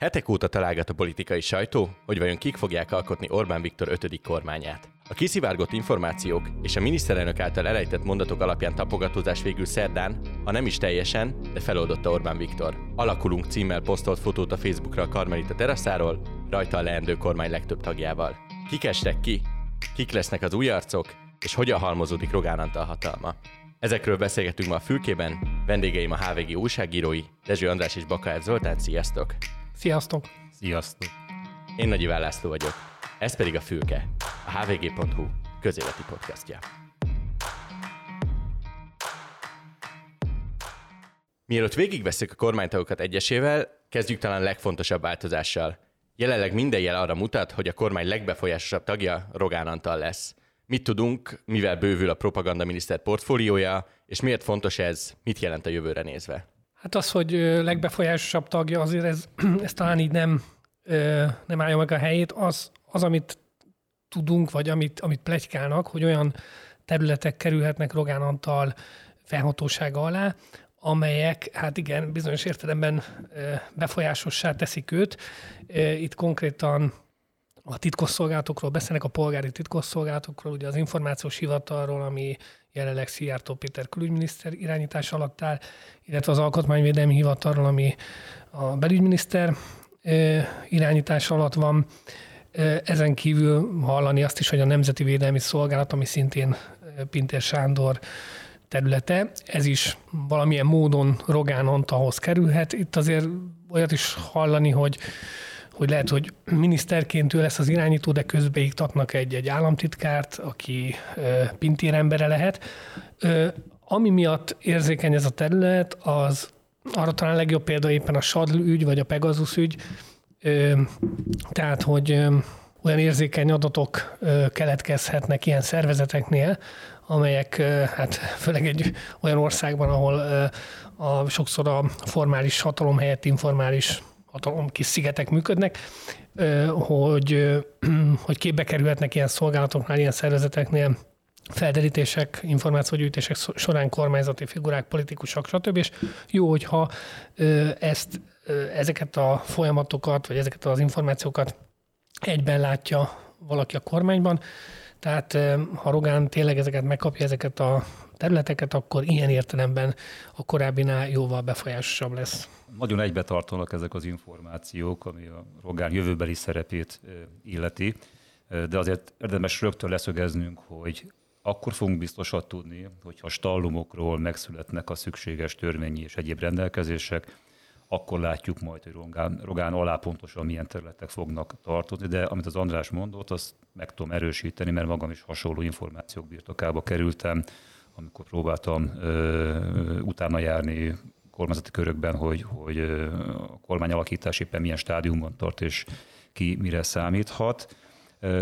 Hetek óta találgat a politikai sajtó, hogy vajon kik fogják alkotni Orbán Viktor ötödik kormányát. A kiszivárgott információk és a miniszterelnök által elejtett mondatok alapján tapogatózás végül szerdán, ha nem is teljesen, de feloldotta Orbán Viktor. Alakulunk címmel posztolt fotót a Facebookra a Karmelita teraszáról, rajta a leendő kormány legtöbb tagjával. Kik estek ki? Kik lesznek az új arcok? És hogyan halmozódik Rogán Antal hatalma? Ezekről beszélgetünk ma a fülkében, vendégeim a HVG újságírói, Dezső András és Bakaev Zoltán, sziasztok! Sziasztok! Sziasztok! Én Nagy Iván László vagyok, ez pedig a Fülke, a hvg.hu közéleti podcastja. Mielőtt végigveszük a kormánytagokat egyesével, kezdjük talán legfontosabb változással. Jelenleg minden jel arra mutat, hogy a kormány legbefolyásosabb tagja Rogán Antal lesz. Mit tudunk, mivel bővül a propagandaminiszter portfóliója, és miért fontos ez, mit jelent a jövőre nézve? Hát az, hogy legbefolyásosabb tagja, azért ez, ez talán így nem, nem állja meg a helyét. Az, az amit tudunk, vagy amit, amit plegykálnak, hogy olyan területek kerülhetnek Rogán Antal felhatósága alá, amelyek, hát igen, bizonyos értelemben befolyásossá teszik őt. Itt konkrétan a titkosszolgálatokról beszélnek, a polgári titkosszolgálatokról, ugye az információs hivatalról, ami jelenleg Szijjártó Péter külügyminiszter irányítás alatt áll, illetve az alkotmányvédelmi hivatalról, ami a belügyminiszter irányítás alatt van. Ezen kívül hallani azt is, hogy a Nemzeti Védelmi Szolgálat, ami szintén Pintér Sándor területe, ez is valamilyen módon Rogán Antalhoz kerülhet. Itt azért olyat is hallani, hogy hogy lehet, hogy miniszterként ő lesz az irányító, de közben iktatnak egy, egy államtitkárt, aki pintér embere lehet. Ami miatt érzékeny ez a terület, az arra talán legjobb példa éppen a Sadl ügy, vagy a Pegasus ügy, tehát, hogy olyan érzékeny adatok keletkezhetnek ilyen szervezeteknél, amelyek hát főleg egy olyan országban, ahol a, sokszor a formális hatalom helyett informális hatalom kis szigetek működnek, hogy, hogy képbe kerülhetnek ilyen szolgálatoknál, ilyen szervezeteknél felderítések, információgyűjtések során kormányzati figurák, politikusok, stb. És jó, hogyha ezt, ezeket a folyamatokat, vagy ezeket az információkat egyben látja valaki a kormányban. Tehát ha Rogán tényleg ezeket megkapja, ezeket a területeket, akkor ilyen értelemben a korábbinál jóval befolyásosabb lesz. Nagyon egybetartanak ezek az információk, ami a Rogán jövőbeli szerepét illeti, de azért érdemes rögtön leszögeznünk, hogy akkor fogunk biztosat tudni, hogyha stallumokról megszületnek a szükséges törvényi és egyéb rendelkezések, akkor látjuk majd, hogy Rogán, Rogán alá pontosan milyen területek fognak tartozni, de amit az András mondott, azt meg tudom erősíteni, mert magam is hasonló információk birtokába kerültem, amikor próbáltam ö, utána járni kormányzati körökben, hogy, hogy a kormány alakítás éppen milyen stádiumban tart, és ki mire számíthat.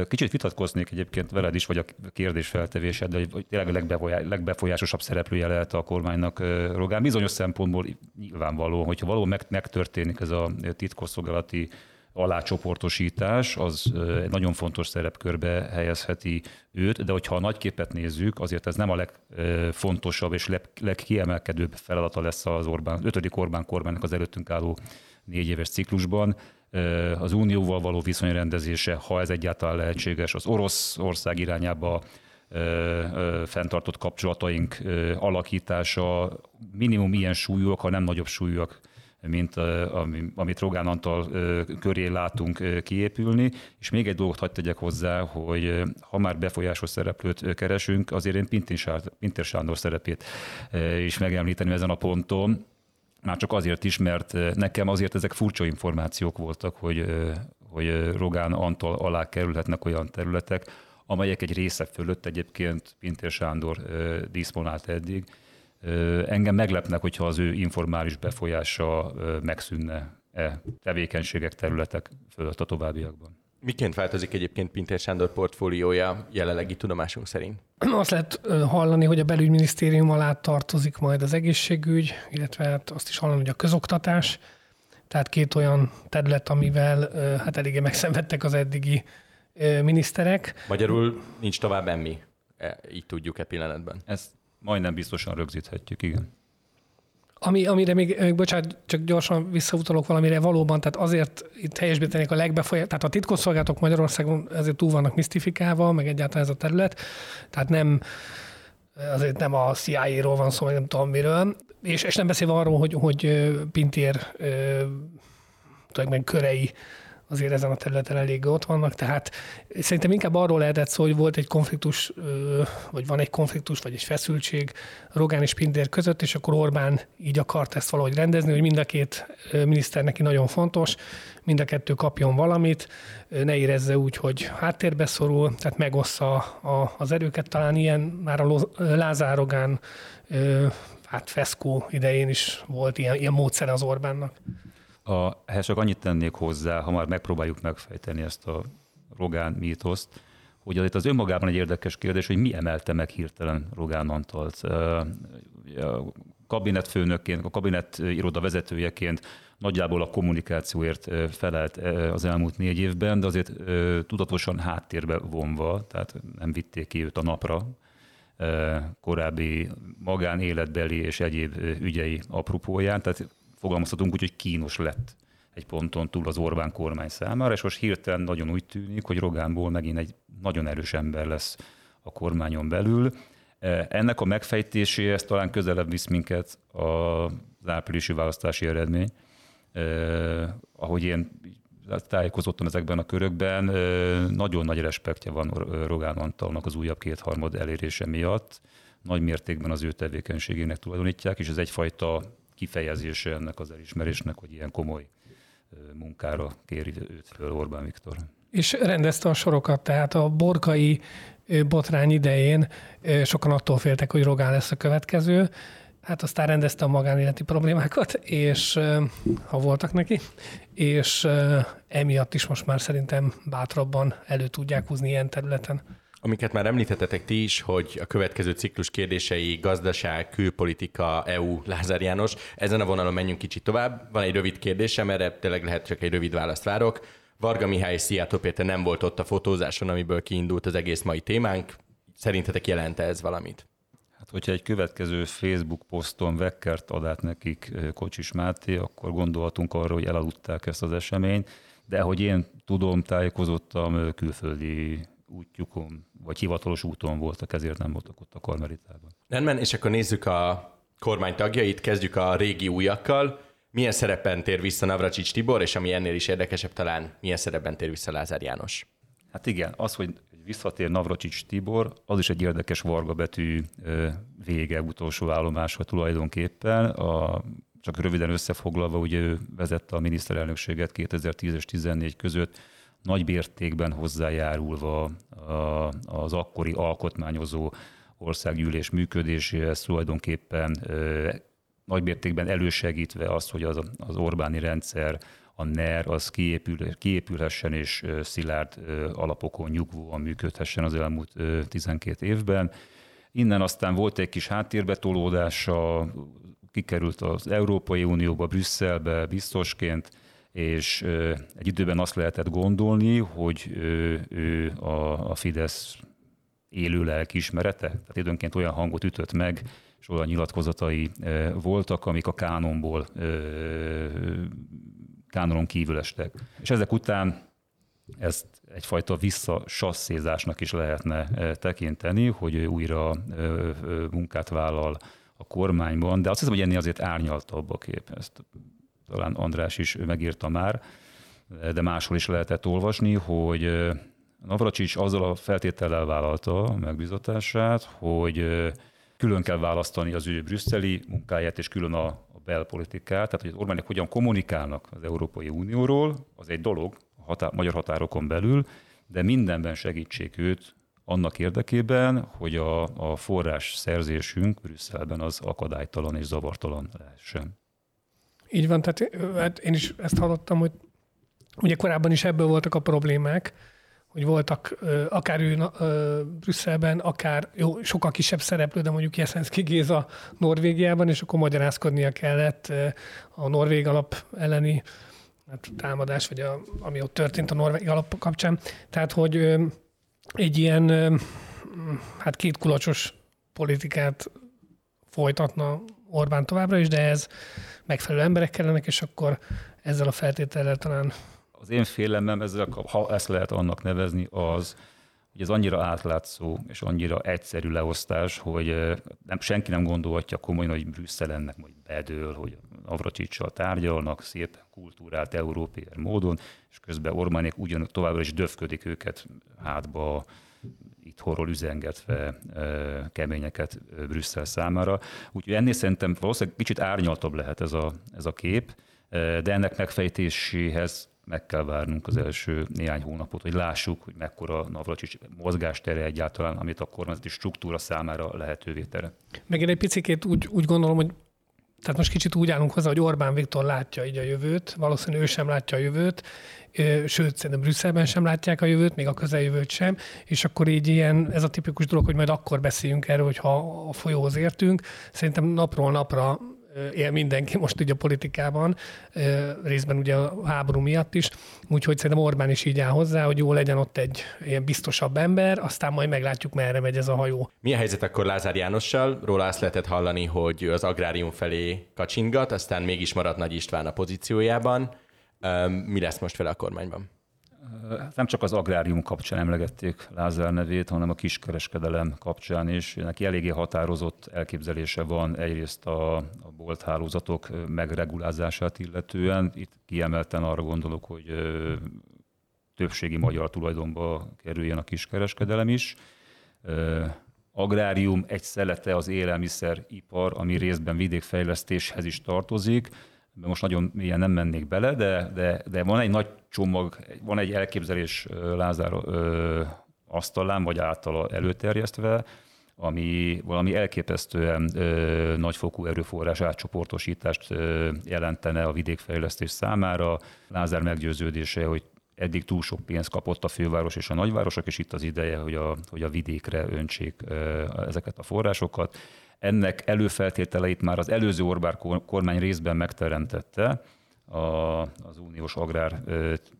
Kicsit vitatkoznék egyébként veled is, vagy a kérdés feltevésed, de hogy tényleg a legbefolyásosabb szereplője lehet a kormánynak Rogán. Bizonyos szempontból nyilvánvaló, hogyha való megtörténik ez a titkosszolgálati alácsoportosítás, az egy nagyon fontos szerepkörbe helyezheti őt, de hogyha a nagy képet nézzük, azért ez nem a legfontosabb és legkiemelkedőbb feladata lesz az Orbán, ötödik Orbán kormánynak az előttünk álló négy éves ciklusban. Az unióval való viszonyrendezése, ha ez egyáltalán lehetséges, az orosz ország irányába fenntartott kapcsolataink alakítása minimum ilyen súlyúak, ha nem nagyobb súlyúak mint amit Rogán Antal köré látunk kiépülni. És még egy dolgot hagyd tegyek hozzá, hogy ha már befolyásos szereplőt keresünk, azért én Pintér Sándor szerepét is megemlíteni ezen a ponton, már csak azért is, mert nekem azért ezek furcsa információk voltak, hogy, hogy Rogán Antal alá kerülhetnek olyan területek, amelyek egy része fölött egyébként Pintér Sándor diszponált eddig, Engem meglepnek, hogyha az ő informális befolyása megszűnne e tevékenységek, területek fölött a továbbiakban. Miként változik egyébként Pintér Sándor portfóliója jelenlegi tudomásunk szerint? Azt lehet hallani, hogy a belügyminisztérium alá tartozik majd az egészségügy, illetve hát azt is hallani, hogy a közoktatás. Tehát két olyan terület, amivel hát eléggé megszenvedtek az eddigi miniszterek. Magyarul nincs tovább emmi, e, így tudjuk e pillanatban. Ezt Majdnem biztosan rögzíthetjük, igen. Ami, amire még, még, bocsánat, csak gyorsan visszautalok valamire, valóban, tehát azért itt helyesbítenék a legbefolyás, tehát a titkosszolgálatok Magyarországon ezért túl vannak misztifikálva, meg egyáltalán ez a terület, tehát nem, azért nem a CIA-ról van szó, meg nem tudom miről, és, és nem beszélve arról, hogy, hogy Pintér tulajdonképpen körei azért ezen a területen elég ott vannak, tehát szerintem inkább arról lehetett szó, hogy volt egy konfliktus, vagy van egy konfliktus, vagy egy feszültség Rogán és Pintér között, és akkor Orbán így akart ezt valahogy rendezni, hogy mind a két miniszter neki nagyon fontos, mind a kettő kapjon valamit, ne érezze úgy, hogy háttérbe szorul, tehát megossza a, az erőket. Talán ilyen már a Lázár Rogán hát Feszkó idején is volt ilyen, ilyen módszer az Orbánnak. A, ehhez csak annyit tennék hozzá, ha már megpróbáljuk megfejteni ezt a Rogán mítoszt, hogy azért az önmagában egy érdekes kérdés, hogy mi emelte meg hirtelen Rogán Antalt. A kabinetfőnökként, a kabinet iroda vezetőjeként nagyjából a kommunikációért felelt az elmúlt négy évben, de azért tudatosan háttérbe vonva, tehát nem vitték ki őt a napra, korábbi magánéletbeli és egyéb ügyei apropóján, tehát fogalmazhatunk úgy, hogy kínos lett egy ponton túl az Orbán kormány számára, és most hirtelen nagyon úgy tűnik, hogy Rogánból megint egy nagyon erős ember lesz a kormányon belül. Ennek a megfejtéséhez talán közelebb visz minket az áprilisi választási eredmény. Eh, ahogy én tájékozottam ezekben a körökben, nagyon nagy respektje van Rogán Antalnak az újabb kétharmad elérése miatt. Nagy mértékben az ő tevékenységének tulajdonítják, és ez egyfajta kifejezése ennek az elismerésnek, hogy ilyen komoly munkára kéri őt föl Orbán Viktor. És rendezte a sorokat, tehát a borkai botrány idején sokan attól féltek, hogy Rogán lesz a következő, hát aztán rendezte a magánéleti problémákat, és ha voltak neki, és emiatt is most már szerintem bátrabban elő tudják húzni ilyen területen. Amiket már említettetek ti is, hogy a következő ciklus kérdései gazdaság, külpolitika, EU, Lázár János. Ezen a vonalon menjünk kicsit tovább. Van egy rövid kérdésem, erre tényleg lehet csak egy rövid választ várok. Varga Mihály és Szijjártó Péter nem volt ott a fotózáson, amiből kiindult az egész mai témánk. Szerintetek jelente ez valamit? Hát, hogyha egy következő Facebook poszton Vekkert ad át nekik Kocsis Máté, akkor gondolhatunk arra, hogy elaludták ezt az eseményt, de hogy én tudom, tájékozottam, külföldi útjukon, vagy hivatalos úton voltak, ezért nem voltak ott a Karmelitában. Rendben, és akkor nézzük a kormány tagjait, kezdjük a régi újakkal. Milyen szerepen tér vissza Navracsics Tibor, és ami ennél is érdekesebb talán, milyen szerepben tér vissza Lázár János? Hát igen, az, hogy visszatér Navracsics Tibor, az is egy érdekes varga betű vége, utolsó állomása tulajdonképpen. A, csak röviden összefoglalva, ugye ő vezette a miniszterelnökséget 2010 és 2014 között, nagy mértékben hozzájárulva az akkori alkotmányozó országgyűlés működéséhez tulajdonképpen nagy mértékben elősegítve azt, hogy az, az Orbáni rendszer, a NER, az kiépül, kiépülhessen és szilárd alapokon nyugvóan működhessen az elmúlt 12 évben. Innen aztán volt egy kis háttérbetolódása, kikerült az Európai Unióba, Brüsszelbe biztosként, és egy időben azt lehetett gondolni, hogy ő a Fidesz élő lelkiismerete, tehát időnként olyan hangot ütött meg, és olyan nyilatkozatai voltak, amik a kánonból, kánonon kívül estek. És ezek után ezt egyfajta visszasasszézásnak is lehetne tekinteni, hogy ő újra munkát vállal a kormányban, de azt hiszem, hogy ennél azért árnyaltabb a kép. Ezt talán András is megírta már, de máshol is lehetett olvasni, hogy Navracsics azzal a feltétellel vállalta megbizatását, hogy külön kell választani az ő brüsszeli munkáját és külön a, a belpolitikát, tehát hogy az Orbánik hogyan kommunikálnak az Európai Unióról, az egy dolog a határ, magyar határokon belül, de mindenben segítsék őt annak érdekében, hogy a, a forrás szerzésünk Brüsszelben az akadálytalan és zavartalan lehessen. Így van, tehát hát én is ezt hallottam, hogy ugye korábban is ebből voltak a problémák, hogy voltak akár ő Brüsszelben, akár jó, sokkal kisebb szereplő, de mondjuk Jeszenszki Géza Norvégiában, és akkor magyarázkodnia kellett a norvég alap elleni hát, támadás, vagy a, ami ott történt a norvég alap kapcsán. Tehát, hogy egy ilyen hát két kulacsos politikát folytatna Orbán továbbra is, de ez megfelelő emberek kellenek, és akkor ezzel a feltétellel talán... Az én félelmem, ezzel, ha ezt lehet annak nevezni, az, hogy ez annyira átlátszó és annyira egyszerű leosztás, hogy nem, senki nem gondolhatja komolyan, hogy Brüsszel ennek majd bedől, hogy Avracsicsal tárgyalnak szép kultúrát európai módon, és közben Orbánék ugyan továbbra is döfködik őket hátba itthonról üzengetve keményeket Brüsszel számára. Úgyhogy ennél szerintem valószínűleg kicsit árnyaltabb lehet ez a, ez a kép, de ennek megfejtéséhez meg kell várnunk az első néhány hónapot, hogy lássuk, hogy mekkora Navracsics mozgástere egyáltalán, amit a kormányzati struktúra számára lehetővé tere. Meg én egy picit úgy, úgy gondolom, hogy tehát most kicsit úgy állunk hozzá, hogy Orbán Viktor látja így a jövőt, valószínűleg ő sem látja a jövőt, sőt, szerintem Brüsszelben sem látják a jövőt, még a közeljövőt sem, és akkor így ilyen, ez a tipikus dolog, hogy majd akkor beszéljünk erről, hogyha a folyóhoz értünk. Szerintem napról napra él mindenki most ugye a politikában, részben ugye a háború miatt is, úgyhogy szerintem Orbán is így áll hozzá, hogy jó legyen ott egy ilyen biztosabb ember, aztán majd meglátjuk, merre megy ez a hajó. Mi a helyzet akkor Lázár Jánossal? Róla azt lehetett hallani, hogy az agrárium felé kacsingat, aztán mégis maradt Nagy István a pozíciójában. Mi lesz most vele a kormányban? Hát nem csak az agrárium kapcsán emlegették Lázár nevét, hanem a kiskereskedelem kapcsán is. Neki eléggé határozott elképzelése van egyrészt a, a bolthálózatok megregulázását illetően. Itt kiemelten arra gondolok, hogy többségi magyar tulajdonba kerüljön a kiskereskedelem is. Agrárium egy szelete az élelmiszeripar, ami részben vidékfejlesztéshez is tartozik most nagyon mélyen nem mennék bele, de, de, de van egy nagy csomag, van egy elképzelés Lázár ö, asztalán, vagy általa előterjesztve, ami valami elképesztően ö, nagyfokú erőforrás átcsoportosítást ö, jelentene a vidékfejlesztés számára. Lázár meggyőződése, hogy eddig túl sok pénzt kapott a főváros és a nagyvárosok, és itt az ideje, hogy a, hogy a vidékre öntsék ö, ezeket a forrásokat. Ennek előfeltételeit már az előző Orbán kormány részben megteremtette, a, az uniós agrár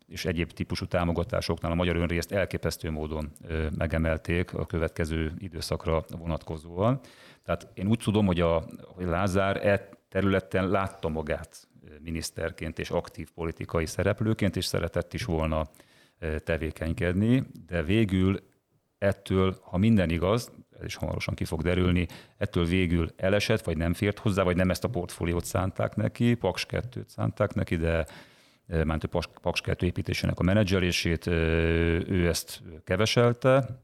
és egyéb típusú támogatásoknál a magyar önrészt elképesztő módon megemelték a következő időszakra vonatkozóan. Tehát én úgy tudom, hogy, a, hogy Lázár e területen látta magát miniszterként és aktív politikai szereplőként, és szeretett is volna tevékenykedni, de végül ettől, ha minden igaz, ez is hamarosan ki fog derülni, ettől végül elesett, vagy nem fért hozzá, vagy nem ezt a portfóliót szánták neki, Paks 2-t szánták neki, de ment a Paks 2 építésének a menedzselését, ő ezt keveselte.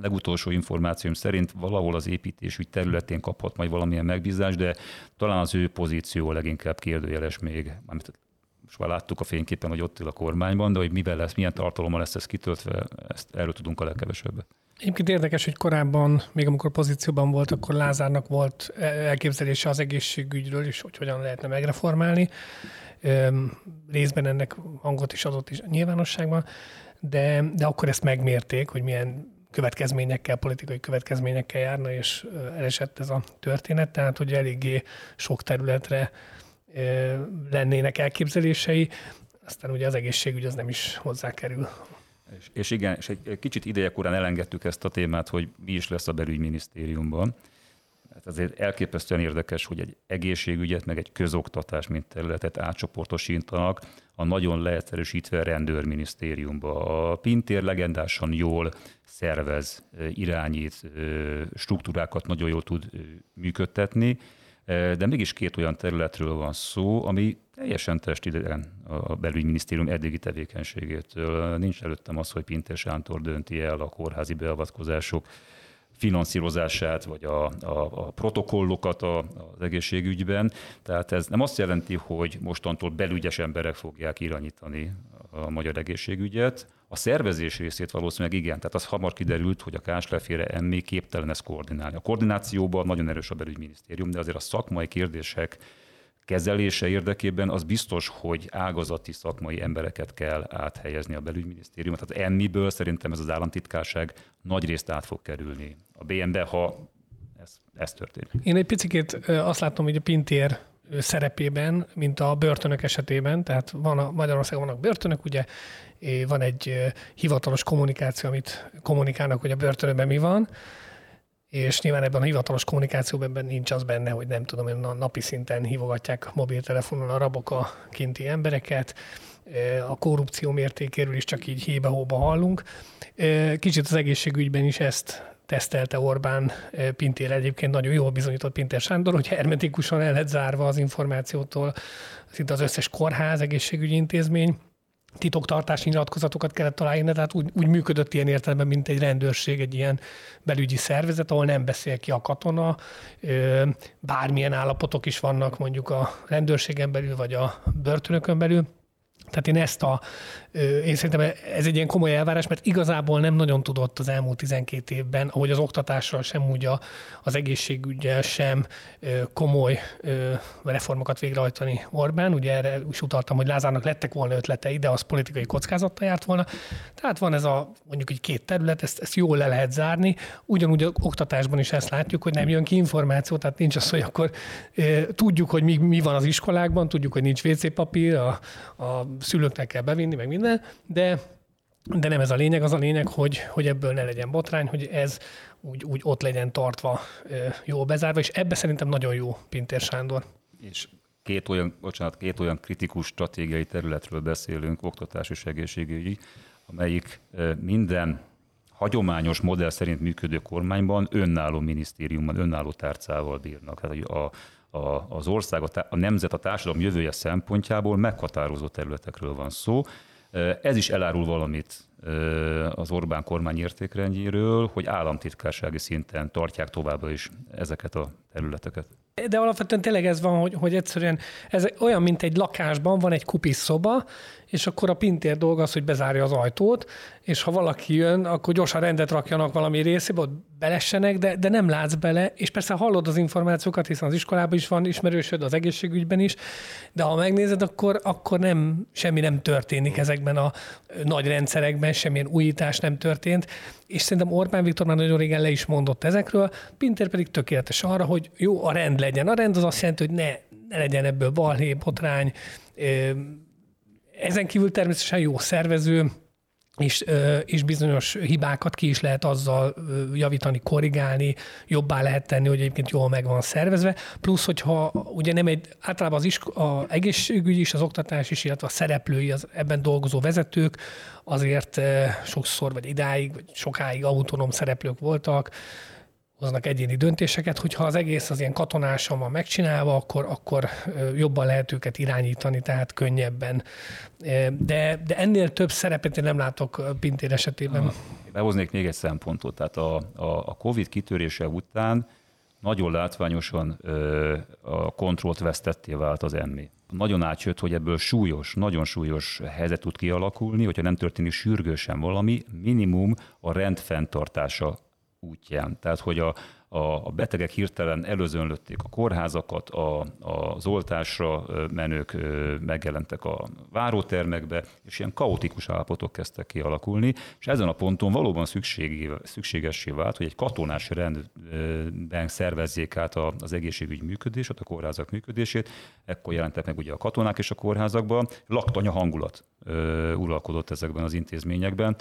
Legutolsó információm szerint valahol az építésügy területén kaphat majd valamilyen megbízást, de talán az ő pozíció leginkább kérdőjeles még. Most már láttuk a fényképen, hogy ott ül a kormányban, de hogy mivel lesz, milyen tartalommal lesz ez kitöltve, ezt erről tudunk a legkevesebbet. Egyébként érdekes, hogy korábban, még amikor pozícióban volt, akkor Lázárnak volt elképzelése az egészségügyről is, hogy hogyan lehetne megreformálni. Részben ennek hangot is adott is a nyilvánosságban, de, de akkor ezt megmérték, hogy milyen következményekkel, politikai következményekkel járna, és elesett ez a történet, tehát hogy eléggé sok területre lennének elképzelései, aztán ugye az egészségügy az nem is hozzákerül és, és igen, és egy kicsit idejekorán elengedtük ezt a témát, hogy mi is lesz a belügyminisztériumban. Hát azért elképesztően érdekes, hogy egy egészségügyet, meg egy közoktatás, mint területet átcsoportosítanak a nagyon leegyszerűsítve rendőrminisztériumba. A Pintér legendásan jól szervez, irányít, struktúrákat nagyon jól tud működtetni, de mégis két olyan területről van szó, ami teljesen testidegen a belügyminisztérium eddigi tevékenységétől. Nincs előttem az, hogy Pintér Sántor dönti el a kórházi beavatkozások finanszírozását, vagy a, a, a protokollokat a, az egészségügyben. Tehát ez nem azt jelenti, hogy mostantól belügyes emberek fogják irányítani a magyar egészségügyet. A szervezés részét valószínűleg igen, tehát az hamar kiderült, hogy a Káslefére emmi képtelen ezt koordinálni. A koordinációban nagyon erős a belügyminisztérium, de azért a szakmai kérdések kezelése érdekében az biztos, hogy ágazati szakmai embereket kell áthelyezni a belügyminisztériumot. Tehát emmiből szerintem ez az államtitkárság nagy részt át fog kerülni a BM-be, ha ez, ez történik. Én egy picit azt látom, hogy a Pintér szerepében, mint a börtönök esetében, tehát van a, Magyarországon vannak börtönök, ugye van egy hivatalos kommunikáció, amit kommunikálnak, hogy a börtönökben mi van, és nyilván ebben a hivatalos kommunikációban ebben nincs az benne, hogy nem tudom, hogy a napi szinten hívogatják mobiltelefonon a rabok a kinti embereket, a korrupció mértékéről is csak így hébe-hóba hallunk. Kicsit az egészségügyben is ezt tesztelte Orbán Pintér egyébként nagyon jól bizonyított Pintér Sándor, hogy hermetikusan el lett zárva az információtól szinte az összes kórház, egészségügyi intézmény, titoktartási nyilatkozatokat kellett találni, tehát úgy, úgy működött ilyen értelemben, mint egy rendőrség, egy ilyen belügyi szervezet, ahol nem beszél ki a katona, bármilyen állapotok is vannak mondjuk a rendőrségen belül, vagy a börtönökön belül. Tehát én ezt a, én szerintem ez egy ilyen komoly elvárás, mert igazából nem nagyon tudott az elmúlt 12 évben, ahogy az oktatással sem úgy a, az egészségügyel sem komoly reformokat végrehajtani Orbán. Ugye erre is utaltam, hogy Lázárnak lettek volna ötletei, de az politikai kockázattal járt volna. Tehát van ez a mondjuk egy két terület, ezt, ezt jól le lehet zárni. Ugyanúgy a oktatásban is ezt látjuk, hogy nem jön ki információ, tehát nincs az, hogy akkor tudjuk, hogy mi, mi van az iskolákban, tudjuk, hogy nincs WC papír, a, a szülőknek kell bevinni, meg minden, de de nem ez a lényeg, az a lényeg, hogy, hogy ebből ne legyen botrány, hogy ez úgy, úgy ott legyen tartva jó bezárva, és ebbe szerintem nagyon jó Pintér Sándor. És két olyan, bocsánat, két olyan kritikus stratégiai területről beszélünk, oktatás és egészségügyi, amelyik minden hagyományos modell szerint működő kormányban önálló minisztériumban, önálló tárcával bírnak. Hát a, a, az ország, a, a nemzet, a társadalom jövője szempontjából meghatározó területekről van szó. Ez is elárul valamit az Orbán kormány értékrendjéről, hogy államtitkársági szinten tartják továbbra is ezeket a területeket. De alapvetően tényleg ez van, hogy, hogy egyszerűen ez olyan, mint egy lakásban van egy kupis szoba, és akkor a pintér dolga az, hogy bezárja az ajtót, és ha valaki jön, akkor gyorsan rendet rakjanak valami részébe, ott belessenek, de, de nem látsz bele, és persze hallod az információkat, hiszen az iskolában is van ismerősöd, az egészségügyben is, de ha megnézed, akkor, akkor nem, semmi nem történik ezekben a nagy rendszerekben, semmilyen újítás nem történt, és szerintem Orbán Viktor már nagyon régen le is mondott ezekről, Pinter pedig tökéletes arra, hogy jó, a rend legyen. A rend az azt jelenti, hogy ne, ne legyen ebből balhé, botrány, ezen kívül természetesen jó szervező, és, és bizonyos hibákat ki is lehet azzal javítani, korrigálni, jobbá lehet tenni, hogy egyébként jól meg van szervezve. Plusz, hogyha ugye nem egy, általában az isko, a egészségügy is, az oktatás is, illetve a szereplői, az ebben dolgozó vezetők azért sokszor, vagy idáig, vagy sokáig autonóm szereplők voltak, hoznak egyéni döntéseket, hogyha az egész az ilyen katonásan van megcsinálva, akkor, akkor jobban lehet őket irányítani, tehát könnyebben. De, de ennél több szerepet én nem látok Pintér esetében. Behoznék még egy szempontot. Tehát a, a, a COVID kitörése után nagyon látványosan ö, a kontrollt vesztetté vált az emmi. Nagyon átjött, hogy ebből súlyos, nagyon súlyos helyzet tud kialakulni, hogyha nem történik sürgősen valami, minimum a rend fenntartása útján. Tehát, hogy a, a, a betegek hirtelen előzönlötték a kórházakat, a, az oltásra menők megjelentek a várótermekbe, és ilyen kaotikus állapotok kezdtek kialakulni, és ezen a ponton valóban szükségessé vált, hogy egy katonás rendben szervezzék át az egészségügy működését, a kórházak működését, ekkor jelentek meg ugye a katonák és a kórházakban, laktanya hangulat uralkodott ezekben az intézményekben.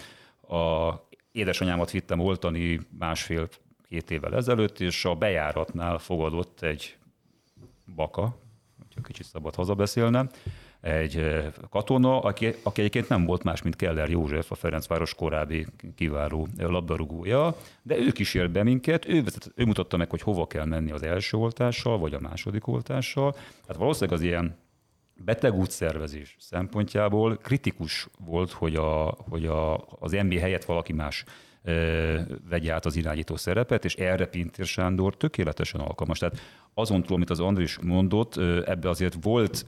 A édesanyámat vittem oltani másfél-két évvel ezelőtt, és a bejáratnál fogadott egy baka, hogyha kicsit szabad hazabeszélnem, egy katona, aki, aki egyébként nem volt más, mint Keller József, a Ferencváros korábbi kiváló labdarúgója, de ő kísért be minket, ő, ő mutatta meg, hogy hova kell menni az első oltással, vagy a második oltással. Hát valószínűleg az ilyen betegútszervezés szempontjából kritikus volt, hogy, a, hogy a, az MB helyett valaki más vegye át az irányító szerepet, és erre Pintér Sándor tökéletesen alkalmas. Tehát azon túl, amit az Andris mondott, ebbe azért volt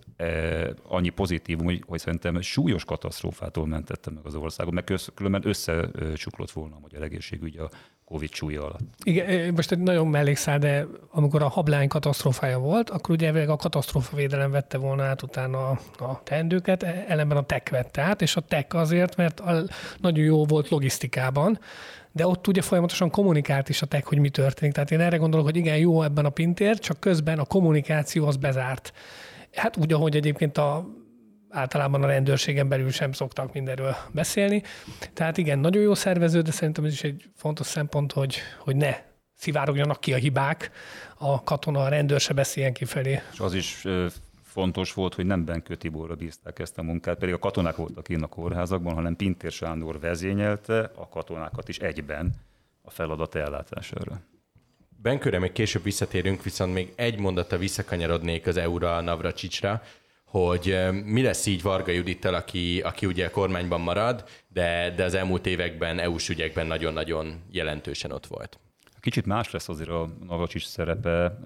annyi pozitívum, hogy, hogy szerintem súlyos katasztrófától mentette meg az országot, meg különben összecsuklott volna a magyar egészségügy a Covid súlya alatt. Igen, most egy nagyon mellékszál, de amikor a hablány katasztrófája volt, akkor ugye a katasztrófa védelem vette volna át utána a, a teendőket, e, ellenben a TEK vette át, és a TEK azért, mert a, nagyon jó volt logisztikában, de ott ugye folyamatosan kommunikált is a tech, hogy mi történik. Tehát én erre gondolok, hogy igen, jó ebben a pintér, csak közben a kommunikáció az bezárt. Hát úgy, ahogy egyébként a általában a rendőrségen belül sem szoktak mindenről beszélni. Tehát igen, nagyon jó szervező, de szerintem ez is egy fontos szempont, hogy, hogy ne szivárogjanak ki a hibák, a katona, a rendőr se beszéljen kifelé. És az is fontos volt, hogy nem Benkő Tiborra bízták ezt a munkát, pedig a katonák voltak én a kórházakban, hanem Pintér Sándor vezényelte a katonákat is egyben a feladat ellátására. Benkőre még később visszatérünk, viszont még egy mondata visszakanyarodnék az EU-ra, Navracsicsra, hogy mi lesz így Varga Judittal, aki, aki ugye a kormányban marad, de, de az elmúlt években EU-s ügyekben nagyon-nagyon jelentősen ott volt. Kicsit más lesz azért a Navracsics szerepe,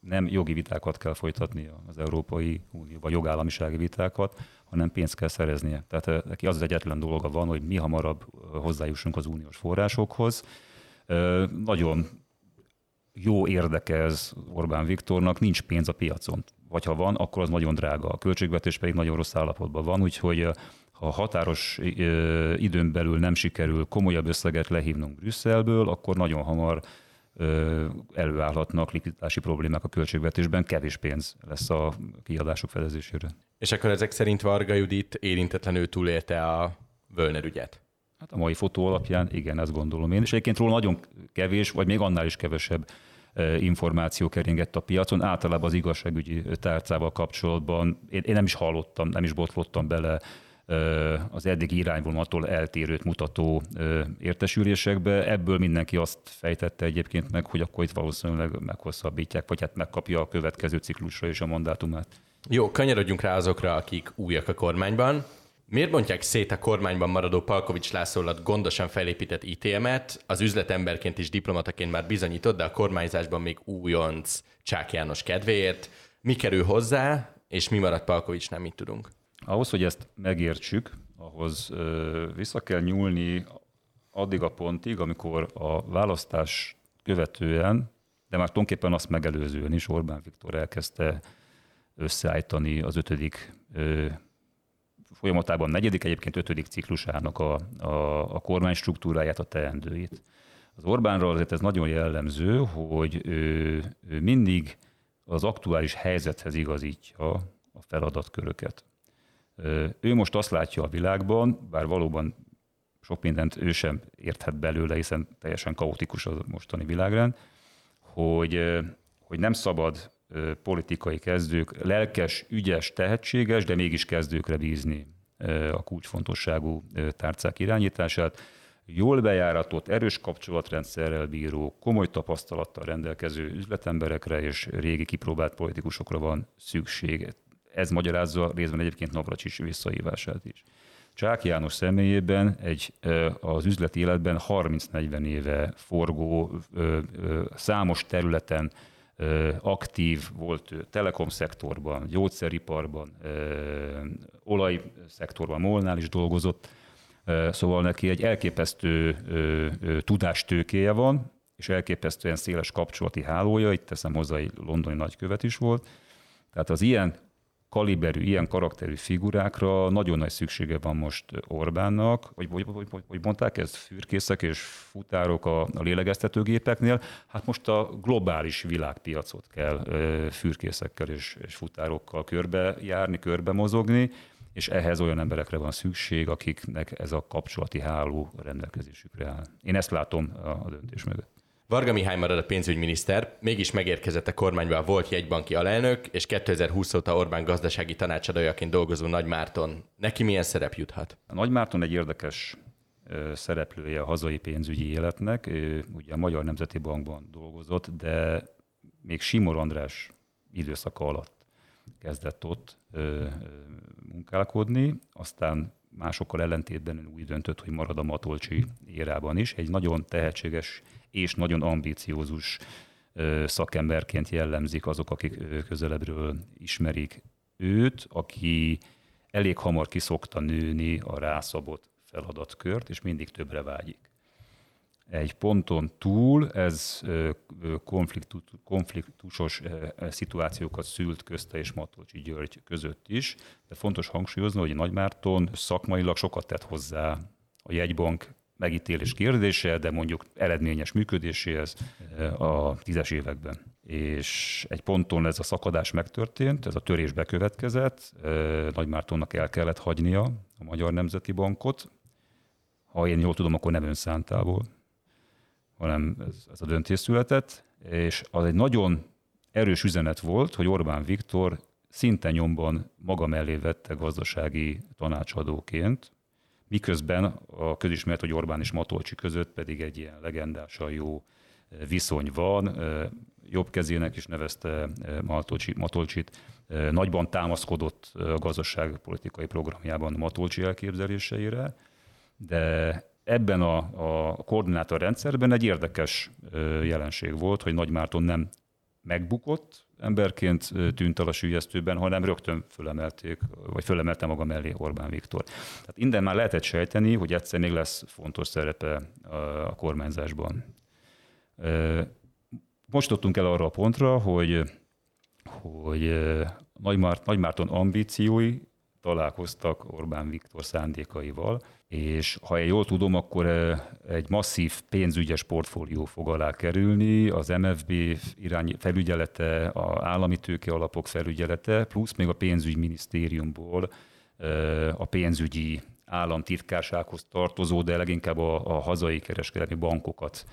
nem jogi vitákat kell folytatni az Európai Unióban, jogállamisági vitákat, hanem pénzt kell szereznie. Tehát neki az az egyetlen dolga van, hogy mi hamarabb hozzájussunk az uniós forrásokhoz. Nagyon jó érdeke ez Orbán Viktornak, nincs pénz a piacon. Vagy ha van, akkor az nagyon drága. A költségvetés pedig nagyon rossz állapotban van, úgyhogy ha határos időn belül nem sikerül komolyabb összeget lehívnunk Brüsszelből, akkor nagyon hamar előállhatnak likviditási problémák a költségvetésben, kevés pénz lesz a kiadások fedezésére. És akkor ezek szerint Varga Judit érintetlenül túlélte a Völner ügyet? Hát a mai fotó alapján igen, ezt gondolom én. És egyébként róla nagyon kevés, vagy még annál is kevesebb információ keringett a piacon. Általában az igazságügyi tárcával kapcsolatban én, én nem is hallottam, nem is botlottam bele az eddigi irányvonattól eltérőt mutató értesülésekbe. Ebből mindenki azt fejtette egyébként meg, hogy akkor itt valószínűleg meghosszabbítják, vagy hát megkapja a következő ciklusra is a mandátumát. Jó, kanyarodjunk rá azokra, akik újak a kormányban. Miért bontják szét a kormányban maradó Palkovics László gondosan felépített ITM-et? Az üzletemberként is diplomataként már bizonyított, de a kormányzásban még újonc Csák János kedvéért. Mi kerül hozzá, és mi maradt Palkovics, mit tudunk? Ahhoz, hogy ezt megértsük, ahhoz vissza kell nyúlni addig a pontig, amikor a választás követően, de már tulajdonképpen azt megelőzően is Orbán Viktor elkezdte összeállítani az ötödik folyamatában negyedik, egyébként ötödik ciklusának a, a, a kormány struktúráját, a teendőit. Az Orbánról azért ez nagyon jellemző, hogy ő, ő mindig az aktuális helyzethez igazítja a feladatköröket. Ő most azt látja a világban, bár valóban sok mindent ő sem érthet belőle, hiszen teljesen kaotikus a mostani világrend, hogy, hogy nem szabad politikai kezdők lelkes, ügyes, tehetséges, de mégis kezdőkre bízni a kulcsfontosságú tárcák irányítását. Jól bejáratott, erős kapcsolatrendszerrel bíró, komoly tapasztalattal rendelkező üzletemberekre és régi kipróbált politikusokra van szükség ez magyarázza részben egyébként Navracsics visszahívását is. Csák János személyében egy az üzleti életben 30-40 éve forgó, számos területen aktív volt telekom szektorban, gyógyszeriparban, olajszektorban, Molnál is dolgozott, szóval neki egy elképesztő tudástőkéje van, és elképesztően széles kapcsolati hálója, itt teszem hozzá, egy londoni nagykövet is volt. Tehát az ilyen kaliberű, ilyen karakterű figurákra nagyon nagy szüksége van most Orbánnak, vagy hogy, hogy, hogy, hogy mondták ezt, fürkészek és futárok a, a lélegeztetőgépeknél, hát most a globális világpiacot kell fürkészekkel és, és futárokkal körbe járni, körbe mozogni, és ehhez olyan emberekre van szükség, akiknek ez a kapcsolati háló rendelkezésükre áll. Én ezt látom a, döntés mögött. Varga Mihály marad a pénzügyminiszter, mégis megérkezett a kormányba a volt jegybanki alelnök, és 2020 óta Orbán gazdasági tanácsadójaként dolgozó Nagy Márton. Neki milyen szerep juthat? A Nagy Márton egy érdekes szereplője a hazai pénzügyi életnek. Ő ugye a Magyar Nemzeti Bankban dolgozott, de még Simor András időszaka alatt kezdett ott munkálkodni, aztán másokkal ellentétben úgy döntött, hogy marad a Matolcsi érában is. Egy nagyon tehetséges és nagyon ambíciózus szakemberként jellemzik azok, akik közelebbről ismerik őt, aki elég hamar kiszokta nőni a rászabott feladatkört, és mindig többre vágyik. Egy ponton túl ez konfliktusos szituációkat szült közte és Matolcsi György között is, de fontos hangsúlyozni, hogy Nagymárton szakmailag sokat tett hozzá a jegybank megítélés kérdése, de mondjuk eredményes működéséhez eh, a tízes években. És egy ponton ez a szakadás megtörtént, ez a törés bekövetkezett, eh, Nagymártonnak el kellett hagynia a Magyar Nemzeti Bankot, ha én jól tudom, akkor nem önszántából. hanem ez, ez a döntés született, és az egy nagyon erős üzenet volt, hogy Orbán Viktor szinte nyomban maga mellé vette gazdasági tanácsadóként, miközben a közismert, hogy Orbán és Matolcsi között pedig egy ilyen legendásan jó viszony van. Jobb kezének is nevezte Matolcsi, Matolcsit. Nagyban támaszkodott a gazdaságpolitikai programjában Matolcsi elképzeléseire, de ebben a, a koordinátor rendszerben egy érdekes jelenség volt, hogy Nagy Márton nem megbukott emberként tűnt el a sülyeztőben, hanem rögtön fölemelték, vagy fölemelte maga mellé Orbán Viktor. Tehát innen már lehetett sejteni, hogy egyszer még lesz fontos szerepe a kormányzásban. Most tudtunk el arra a pontra, hogy, hogy Nagy Márton ambíciói találkoztak Orbán Viktor szándékaival, és ha jól tudom, akkor egy masszív pénzügyes portfólió fog alá kerülni, az MFB irány felügyelete, a állami tőke alapok felügyelete, plusz még a pénzügyminisztériumból a pénzügyi államtitkársághoz tartozó, de leginkább a, a hazai kereskedelmi bankokat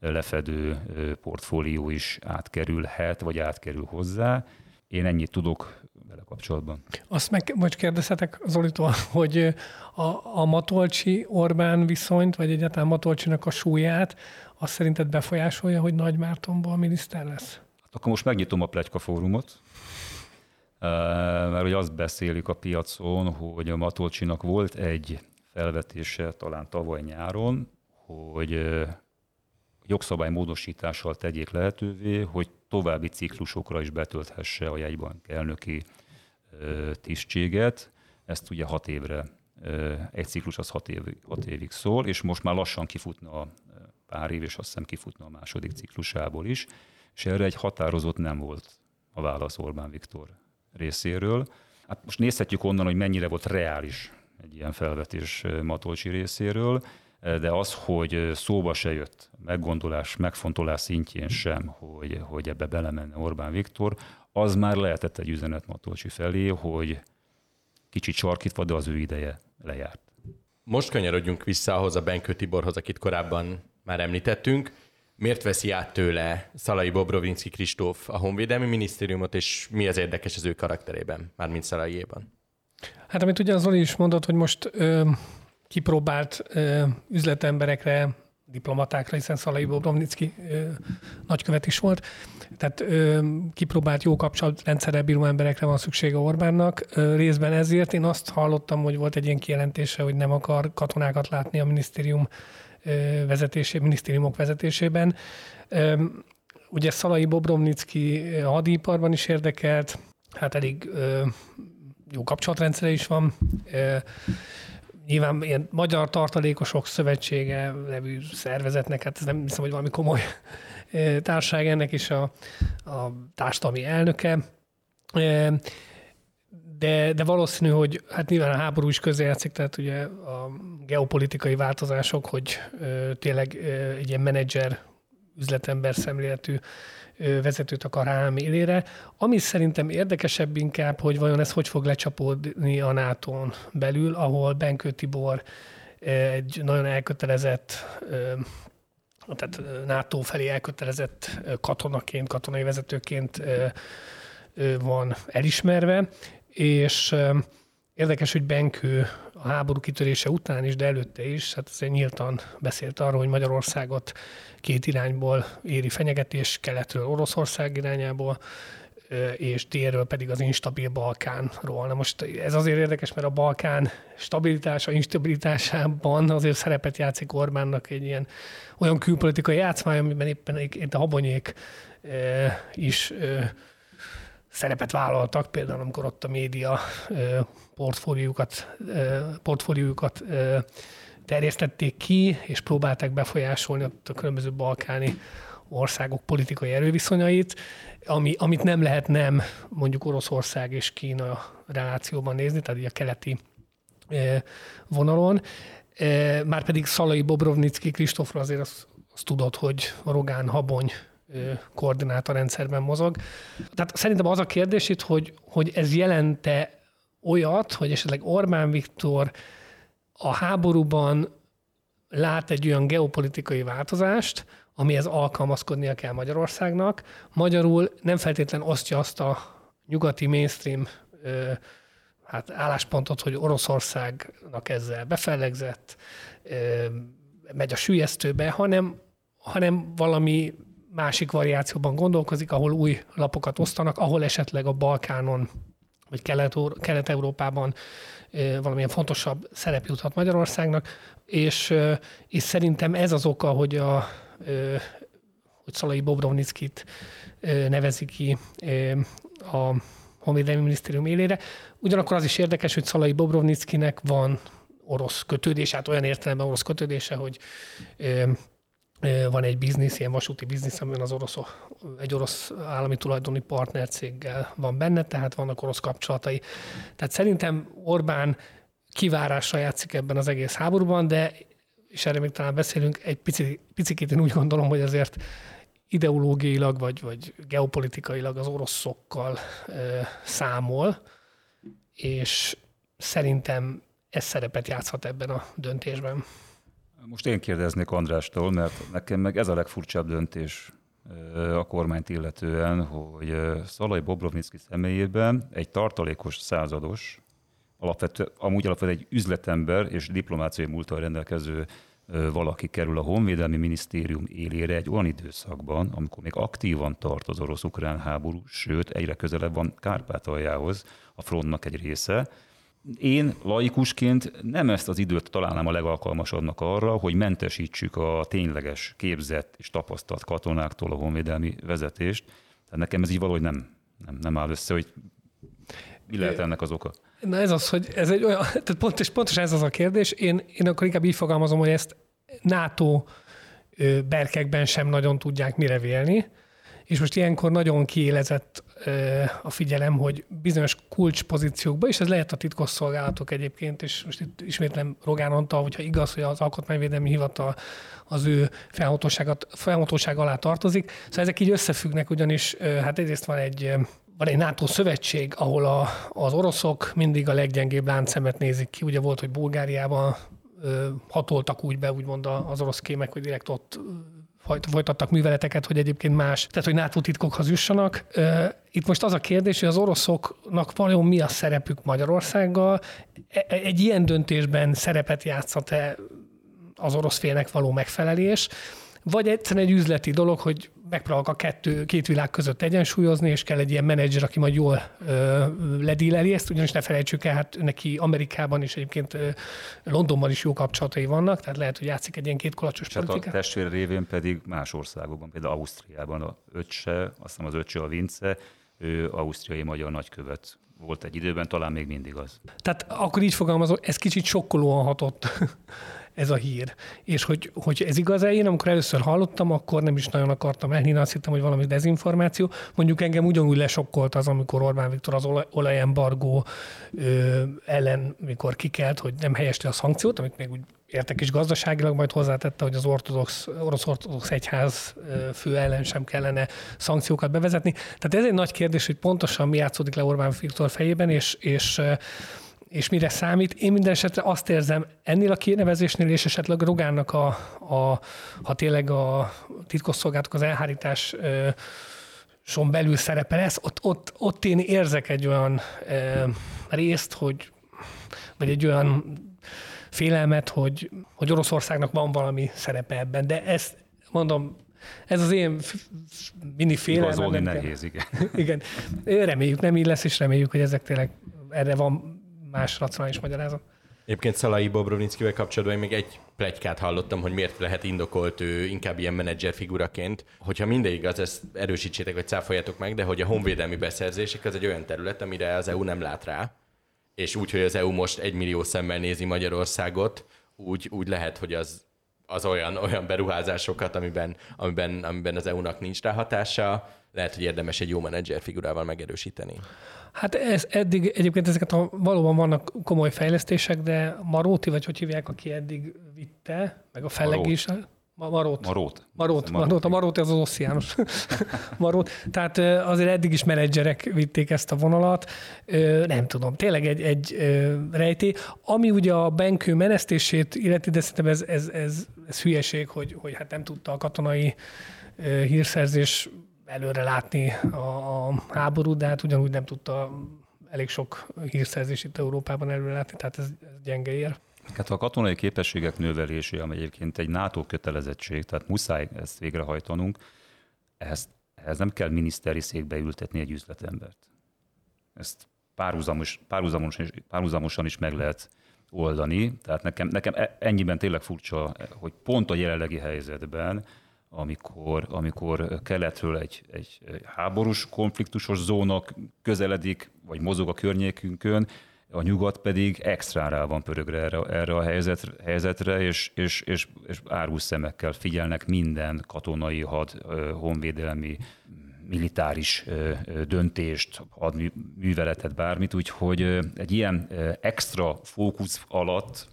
lefedő portfólió is átkerülhet, vagy átkerül hozzá. Én ennyit tudok vele kapcsolatban. Azt meg, most kérdezhetek Zolitól, hogy a, a Matolcsi Orbán viszonyt, vagy egyáltalán Matolcsinak a súlyát, azt szerinted befolyásolja, hogy Nagy Mártonból miniszter lesz? Hát akkor most megnyitom a Pletyka fórumot, mert hogy azt beszélik a piacon, hogy a Matolcsinak volt egy felvetése talán tavaly nyáron, hogy jogszabály módosítással tegyék lehetővé, hogy további ciklusokra is betölthesse a jegybank elnöki tisztséget. Ezt ugye hat évre, egy ciklus az hat, év, hat évig szól, és most már lassan kifutna a pár év, és azt hiszem kifutna a második ciklusából is, és erre egy határozott nem volt a válasz Orbán Viktor részéről. Hát most nézhetjük onnan, hogy mennyire volt reális egy ilyen felvetés Matolcsi részéről de az, hogy szóba se jött, meggondolás, megfontolás szintjén sem, hogy, hogy ebbe belemenne Orbán Viktor, az már lehetett egy üzenet Matolcsi felé, hogy kicsit sarkítva, de az ő ideje lejárt. Most kanyarodjunk vissza ahhoz a Benkő Tiborhoz, akit korábban már említettünk. Miért veszi át tőle Szalai Bobrovinski Kristóf a Honvédelmi Minisztériumot, és mi az érdekes az ő karakterében, mármint Szalaiéban? Hát amit ugye az Zoli is mondott, hogy most ö, kipróbált ö, üzletemberekre, diplomatákra, hiszen Szalai Bobrovnicki nagykövet is volt. Tehát ö, kipróbált jó kapcsolatrendszerrel bíró emberekre van szüksége Orbánnak. Ö, részben ezért én azt hallottam, hogy volt egy ilyen kijelentése, hogy nem akar katonákat látni a minisztérium ö, vezetésében, minisztériumok vezetésében. Ö, ugye Szalai Bobrovnicki hadiparban is érdekelt, hát elég ö, jó kapcsolatrendszere is van. Ö, nyilván ilyen Magyar Tartalékosok Szövetsége nevű szervezetnek, hát ez nem hiszem, hogy valami komoly társaság ennek is a, a társadalmi elnöke. De, de valószínű, hogy hát nyilván a háború is közrejátszik, tehát ugye a geopolitikai változások, hogy tényleg egy ilyen menedzser, üzletember szemléletű vezetőt akar rám élére. Ami szerintem érdekesebb inkább, hogy vajon ez hogy fog lecsapódni a nato belül, ahol Benkő Tibor egy nagyon elkötelezett tehát NATO felé elkötelezett katonaként, katonai vezetőként van elismerve, és érdekes, hogy Benkő a háború kitörése után is, de előtte is, hát azért nyíltan beszélt arról, hogy Magyarországot két irányból éri fenyegetés, keletről Oroszország irányából, és délről pedig az instabil Balkánról. Na most ez azért érdekes, mert a Balkán stabilitása, instabilitásában azért szerepet játszik Orbánnak egy ilyen olyan külpolitikai játszmája, amiben éppen itt a habonyék is szerepet vállaltak, például amikor ott a média portfóliójukat, portfóliójukat terjesztették ki, és próbálták befolyásolni a különböző balkáni országok politikai erőviszonyait, ami, amit nem lehet nem mondjuk Oroszország és Kína relációban nézni, tehát a keleti vonalon. Márpedig Szalai Bobrovnicki Kristófra azért azt, azt tudod, hogy Rogán Habony koordinátorrendszerben mozog. Tehát szerintem az a kérdés itt, hogy, hogy ez jelente olyat, hogy esetleg Orbán Viktor a háborúban lát egy olyan geopolitikai változást, amihez alkalmazkodnia kell Magyarországnak. Magyarul nem feltétlen osztja azt a nyugati mainstream ö, hát álláspontot, hogy Oroszországnak ezzel befellegzett, ö, megy a sülyeztőbe, hanem, hanem valami másik variációban gondolkozik, ahol új lapokat osztanak, ahol esetleg a Balkánon vagy Kelet-Európában valamilyen fontosabb szerep juthat Magyarországnak, és, és szerintem ez az oka, hogy, a, hogy Szalai Bobrovnickit nevezi ki a Honvédelmi Minisztérium élére. Ugyanakkor az is érdekes, hogy Szalai Bobrovnickinek van orosz kötődés, hát olyan értelemben orosz kötődése, hogy van egy biznisz, ilyen vasúti biznisz, amiben az orosz, egy orosz állami tulajdoni partnercéggel van benne, tehát vannak orosz kapcsolatai. Tehát szerintem Orbán kivárásra játszik ebben az egész háborúban, de és erre még talán beszélünk, egy pici, picit én úgy gondolom, hogy azért ideológiailag vagy, vagy geopolitikailag az oroszokkal ö, számol, és szerintem ez szerepet játszhat ebben a döntésben. Most én kérdeznék Andrástól, mert nekem meg ez a legfurcsább döntés a kormányt illetően, hogy Szalai Bobrovnicki személyében egy tartalékos százados, alapvető, amúgy alapvetően egy üzletember és diplomáciai múltal rendelkező valaki kerül a Honvédelmi Minisztérium élére egy olyan időszakban, amikor még aktívan tart az orosz-ukrán háború, sőt, egyre közelebb van Kárpátaljához a frontnak egy része, én laikusként nem ezt az időt találnám a legalkalmasabbnak arra, hogy mentesítsük a tényleges, képzett és tapasztalt katonáktól a honvédelmi vezetést. Tehát nekem ez így valahogy nem, nem, nem áll össze, hogy mi lehet ennek az oka. Na ez az, hogy ez egy olyan, tehát pontos, pontos ez az a kérdés. Én, én akkor inkább így fogalmazom, hogy ezt NATO berkekben sem nagyon tudják mire vélni és most ilyenkor nagyon kiélezett a figyelem, hogy bizonyos kulcspozíciókban, és ez lehet a titkosszolgálatok egyébként, és most itt ismétlem Rogán Antal, hogyha igaz, hogy az Alkotmányvédelmi Hivatal az ő felhatóság alá tartozik. Szóval ezek így összefüggnek, ugyanis hát egyrészt van egy van egy NATO szövetség, ahol a, az oroszok mindig a leggyengébb láncszemet nézik ki. Ugye volt, hogy Bulgáriában hatoltak úgy be, úgymond az orosz kémek, hogy direkt ott folytattak műveleteket, hogy egyébként más, tehát hogy NATO titkokhoz jussanak. Itt most az a kérdés, hogy az oroszoknak vajon mi a szerepük Magyarországgal? E, e, egy ilyen döntésben szerepet játszhat-e az orosz félnek való megfelelés? vagy egyszerűen egy üzleti dolog, hogy megpróbálok a kettő, két világ között egyensúlyozni, és kell egy ilyen menedzser, aki majd jól ö, ledíleli ezt, ugyanis ne felejtsük el, hát neki Amerikában is egyébként ö, Londonban is jó kapcsolatai vannak, tehát lehet, hogy játszik egy ilyen két kolacsos politikát. a testvér révén pedig más országokban, például Ausztriában a öccse, azt hiszem az öccse a Vince, ő ausztriai magyar nagykövet volt egy időben, talán még mindig az. Tehát akkor így fogalmazok, ez kicsit sokkolóan hatott ez a hír. És hogy, hogy ez igaz-e, én amikor először hallottam, akkor nem is nagyon akartam elhinni, azt hittem, hogy valami dezinformáció. Mondjuk engem ugyanúgy lesokkolt az, amikor Orbán Viktor az olaj, olajembargó ellen, mikor kikelt, hogy nem helyeste a szankciót, amit még úgy értek is gazdaságilag, majd hozzátette, hogy az ortodox, orosz ortodox egyház fő ellen sem kellene szankciókat bevezetni. Tehát ez egy nagy kérdés, hogy pontosan mi játszódik le Orbán Viktor fejében, és, és és mire számít. Én minden esetre azt érzem ennél a kinevezésnél, és esetleg Rogánnak a, a ha tényleg a titkosszolgálatok az elhárítás son belül szerepe lesz, ott, ott, ott én érzek egy olyan e, részt, hogy vagy egy olyan félelmet, hogy, hogy Oroszországnak van valami szerepe ebben, de ezt mondom, ez az én mini félelmem. Igazolni nehéz, igen. igen. Reméljük nem így lesz, és reméljük, hogy ezek tényleg erre van más racionális magyarázat. Egyébként Szalai Bobrovnickivel kapcsolatban még egy plegykát hallottam, hogy miért lehet indokolt ő inkább ilyen menedzser figuraként. Hogyha mindegy igaz, ezt erősítsétek, vagy cáfoljátok meg, de hogy a honvédelmi beszerzések az egy olyan terület, amire az EU nem lát rá, és úgy, hogy az EU most egy millió szemmel nézi Magyarországot, úgy, úgy lehet, hogy az, az olyan, olyan beruházásokat, amiben, amiben, amiben az EU-nak nincs rá hatása, lehet, hogy érdemes egy jó menedzser figurával megerősíteni. Hát ez eddig, egyébként ezeket a, valóban vannak komoly fejlesztések, de Maróti, vagy hogy hívják, aki eddig vitte, meg a Felleg is. Marót. Marót. Marót, Marót, a Marót az az Oszi János. Marót. Tehát azért eddig is menedzserek vitték ezt a vonalat. Nem tudom, tényleg egy, egy rejté. Ami ugye a Benkő menesztését illeti, de szerintem ez, ez, ez, ez hülyeség, hogy, hogy hát nem tudta a katonai hírszerzés előre látni a, a háborút, de hát ugyanúgy nem tudta elég sok hírszerzés itt Európában előre látni, tehát ez, ez gyenge ér. Hát a katonai képességek növelése, ami egyébként egy NATO kötelezettség, tehát muszáj ezt végrehajtanunk, ehhez, ehhez nem kell miniszteri székbe ültetni egy üzletembert. Ezt párhuzamos, párhuzamos, párhuzamosan is meg lehet oldani. Tehát nekem, nekem e, ennyiben tényleg furcsa, hogy pont a jelenlegi helyzetben, amikor, amikor keletről egy, egy háborús, konfliktusos zónak közeledik, vagy mozog a környékünkön, a nyugat pedig extra rá van pörögre erre, erre a helyzet, helyzetre, és, és, és, és árus szemekkel figyelnek minden katonai had, honvédelmi, militáris döntést, hadműveletet, bármit, úgyhogy egy ilyen extra fókusz alatt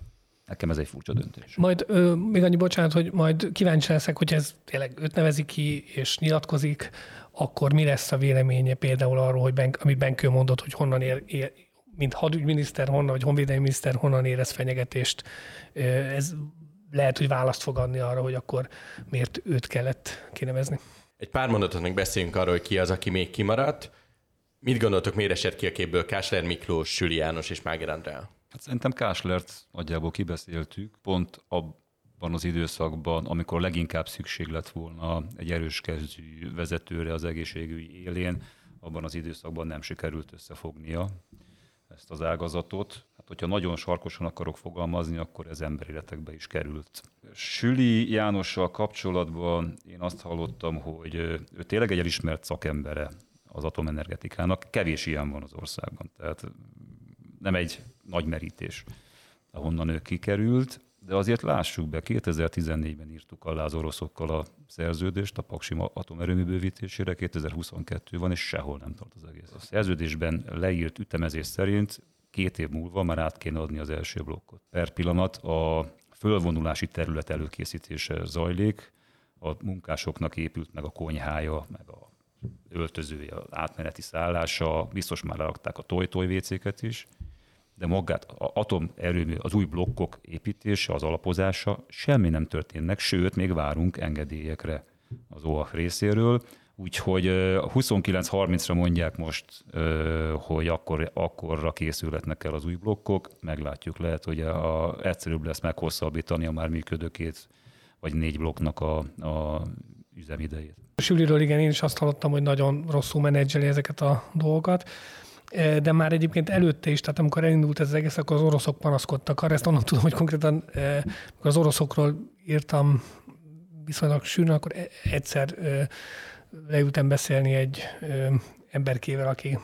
Nekem ez egy furcsa döntés. Majd ö, még annyi bocsánat, hogy majd kíváncsi leszek, hogy ez tényleg őt nevezi ki és nyilatkozik, akkor mi lesz a véleménye például arról, hogy ben, amit Benkő mondott, hogy honnan ér, ér, mint hadügyminiszter honnan, vagy honvédelmi miniszter honnan érez fenyegetést. Ez lehet, hogy választ fog adni arra, hogy akkor miért őt kellett kinevezni. Egy pár mondatot még beszéljünk arról, hogy ki az, aki még kimaradt. Mit gondoltok, miért esett ki a képből Kásler Miklós, Süli János és Máger Andrea? Hát szerintem Káslert nagyjából kibeszéltük, pont abban az időszakban, amikor leginkább szükség lett volna egy erős kezdő vezetőre az egészségügyi élén, abban az időszakban nem sikerült összefognia ezt az ágazatot. Hát, hogyha nagyon sarkosan akarok fogalmazni, akkor ez emberéletekbe is került. Süli Jánossal kapcsolatban én azt hallottam, hogy ő tényleg egy elismert szakembere az atomenergetikának. Kevés ilyen van az országban, tehát nem egy nagy merítés, ahonnan ő kikerült, de azért lássuk be, 2014-ben írtuk alá az oroszokkal a szerződést a Paksi atomerőmű bővítésére, 2022 van, és sehol nem tart az egész. A szerződésben leírt ütemezés szerint két év múlva már át kéne adni az első blokkot. Per pillanat a fölvonulási terület előkészítése zajlik, a munkásoknak épült meg a konyhája, meg a öltözője, átmeneti szállása, biztos már lerakták a toj-toj is, de magát az atomerőmű, az új blokkok építése, az alapozása, semmi nem történnek, sőt, még várunk engedélyekre az OAF részéről. Úgyhogy 29-30-ra mondják most, hogy akkor, akkorra készülhetnek el az új blokkok. Meglátjuk, lehet, hogy a, egyszerűbb lesz meghosszabbítani a már működőkét vagy négy blokknak a, a üzemidejét. Süliről igen, én is azt hallottam, hogy nagyon rosszul menedzseli ezeket a dolgokat de már egyébként előtte is, tehát amikor elindult ez az egész, akkor az oroszok panaszkodtak arra. Ezt onnan tudom, hogy konkrétan amikor az oroszokról írtam viszonylag sűrűn, akkor e-, egyszer leültem beszélni egy emberkével, aki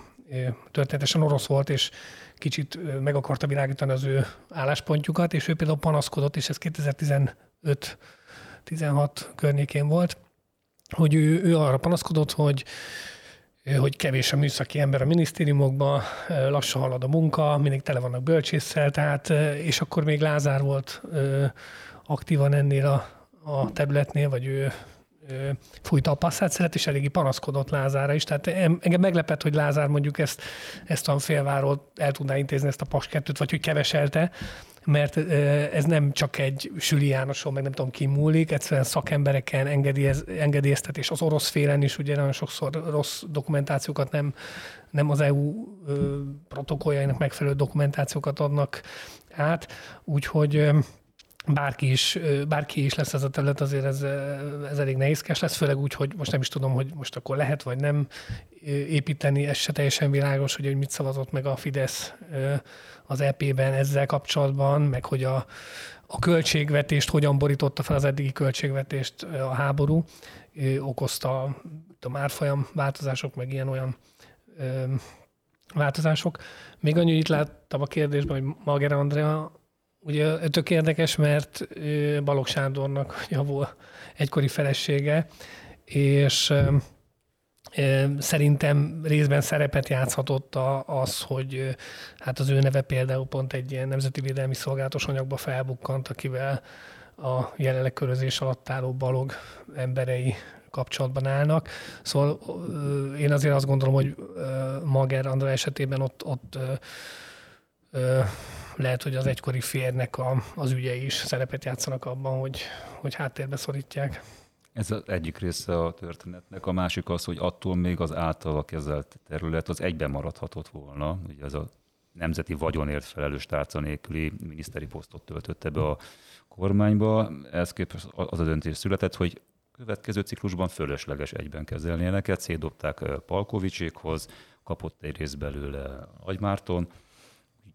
történetesen orosz volt, és kicsit meg akarta világítani az ő álláspontjukat, és ő például panaszkodott, és ez 2015-16 környékén volt, hogy ő, ő arra panaszkodott, hogy hogy kevés a műszaki ember a minisztériumokban, lassan halad a munka, mindig tele vannak bölcsésszel, tehát, és akkor még Lázár volt aktívan ennél a, a területnél, vagy ő, fújta a passzát szeret, és eléggé panaszkodott Lázára is. Tehát engem meglepett, hogy Lázár mondjuk ezt, ezt a félváról el tudná intézni ezt a pas kettőt, vagy hogy keveselte, mert ez nem csak egy Süli Jánoson, meg nem tudom ki múlik, egyszerűen szakembereken engedélyez, engedélyeztetés az orosz félen is, ugye nagyon sokszor rossz dokumentációkat nem, nem az EU protokolljainak megfelelő dokumentációkat adnak át, úgyhogy bárki is, bárki is lesz ez a terület, azért ez, ez elég nehézkes lesz, főleg úgy, hogy most nem is tudom, hogy most akkor lehet vagy nem építeni, ez se teljesen világos, hogy, hogy mit szavazott meg a Fidesz az EP-ben ezzel kapcsolatban, meg hogy a, a költségvetést hogyan borította fel az eddigi költségvetést a háború, okozta a árfolyam változások, meg ilyen-olyan változások. Még annyi, itt láttam a kérdésben, hogy Magera Andrea, ugye tök érdekes, mert Balogh Sándornak javul egykori felesége, és Szerintem részben szerepet játszhatott az, hogy hát az ő neve például pont egy ilyen nemzeti védelmi szolgálatos anyagba felbukkant, akivel a jelenleg körözés alatt álló balog emberei kapcsolatban állnak. Szóval én azért azt gondolom, hogy Mager Andrá esetében ott, ott lehet, hogy az egykori férnek a, az ügye is szerepet játszanak abban, hogy, hogy háttérbe szorítják. Ez az egyik része a történetnek. A másik az, hogy attól még az általa kezelt terület az egyben maradhatott volna. Ugye ez a nemzeti vagyonért felelős tárca nélküli miniszteri posztot töltötte be a kormányba. Ez képest az a döntés született, hogy következő ciklusban fölösleges egyben kezelni ilyeneket. Szétdobták Palkovicsékhoz, kapott egy rész belőle Agymárton,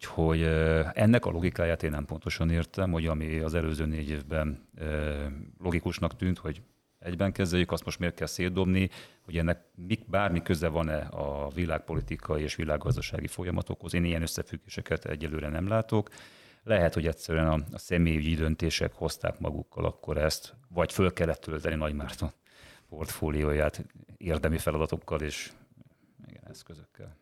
Úgyhogy ennek a logikáját én nem pontosan értem, hogy ami az előző négy évben logikusnak tűnt, hogy egyben kezeljük, azt most miért kell szétdobni, hogy ennek bármi köze van-e a világpolitikai és világgazdasági folyamatokhoz. Én ilyen összefüggéseket egyelőre nem látok. Lehet, hogy egyszerűen a, a személyügyi döntések hozták magukkal akkor ezt, vagy föl kellett tölteni Nagy Márton portfólióját érdemi feladatokkal és igen, eszközökkel.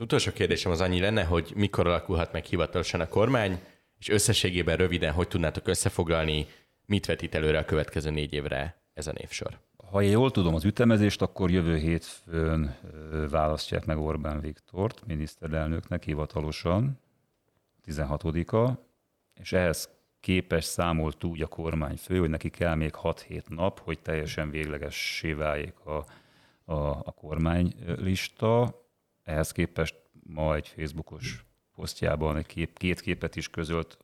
Az utolsó kérdésem az annyi lenne, hogy mikor alakulhat meg hivatalosan a kormány, és összességében röviden, hogy tudnátok összefoglalni, mit vetít előre a következő négy évre ez a névsor? Ha én jól tudom az ütemezést, akkor jövő hétfőn választják meg Orbán Viktort miniszterelnöknek hivatalosan, 16-a, és ehhez képes számolt úgy a kormányfő, hogy neki kell még 6-7 nap, hogy teljesen véglegessé váljék a, a, a kormánylista. Ehhez képest ma egy Facebookos posztjában egy kép, két képet is közölt,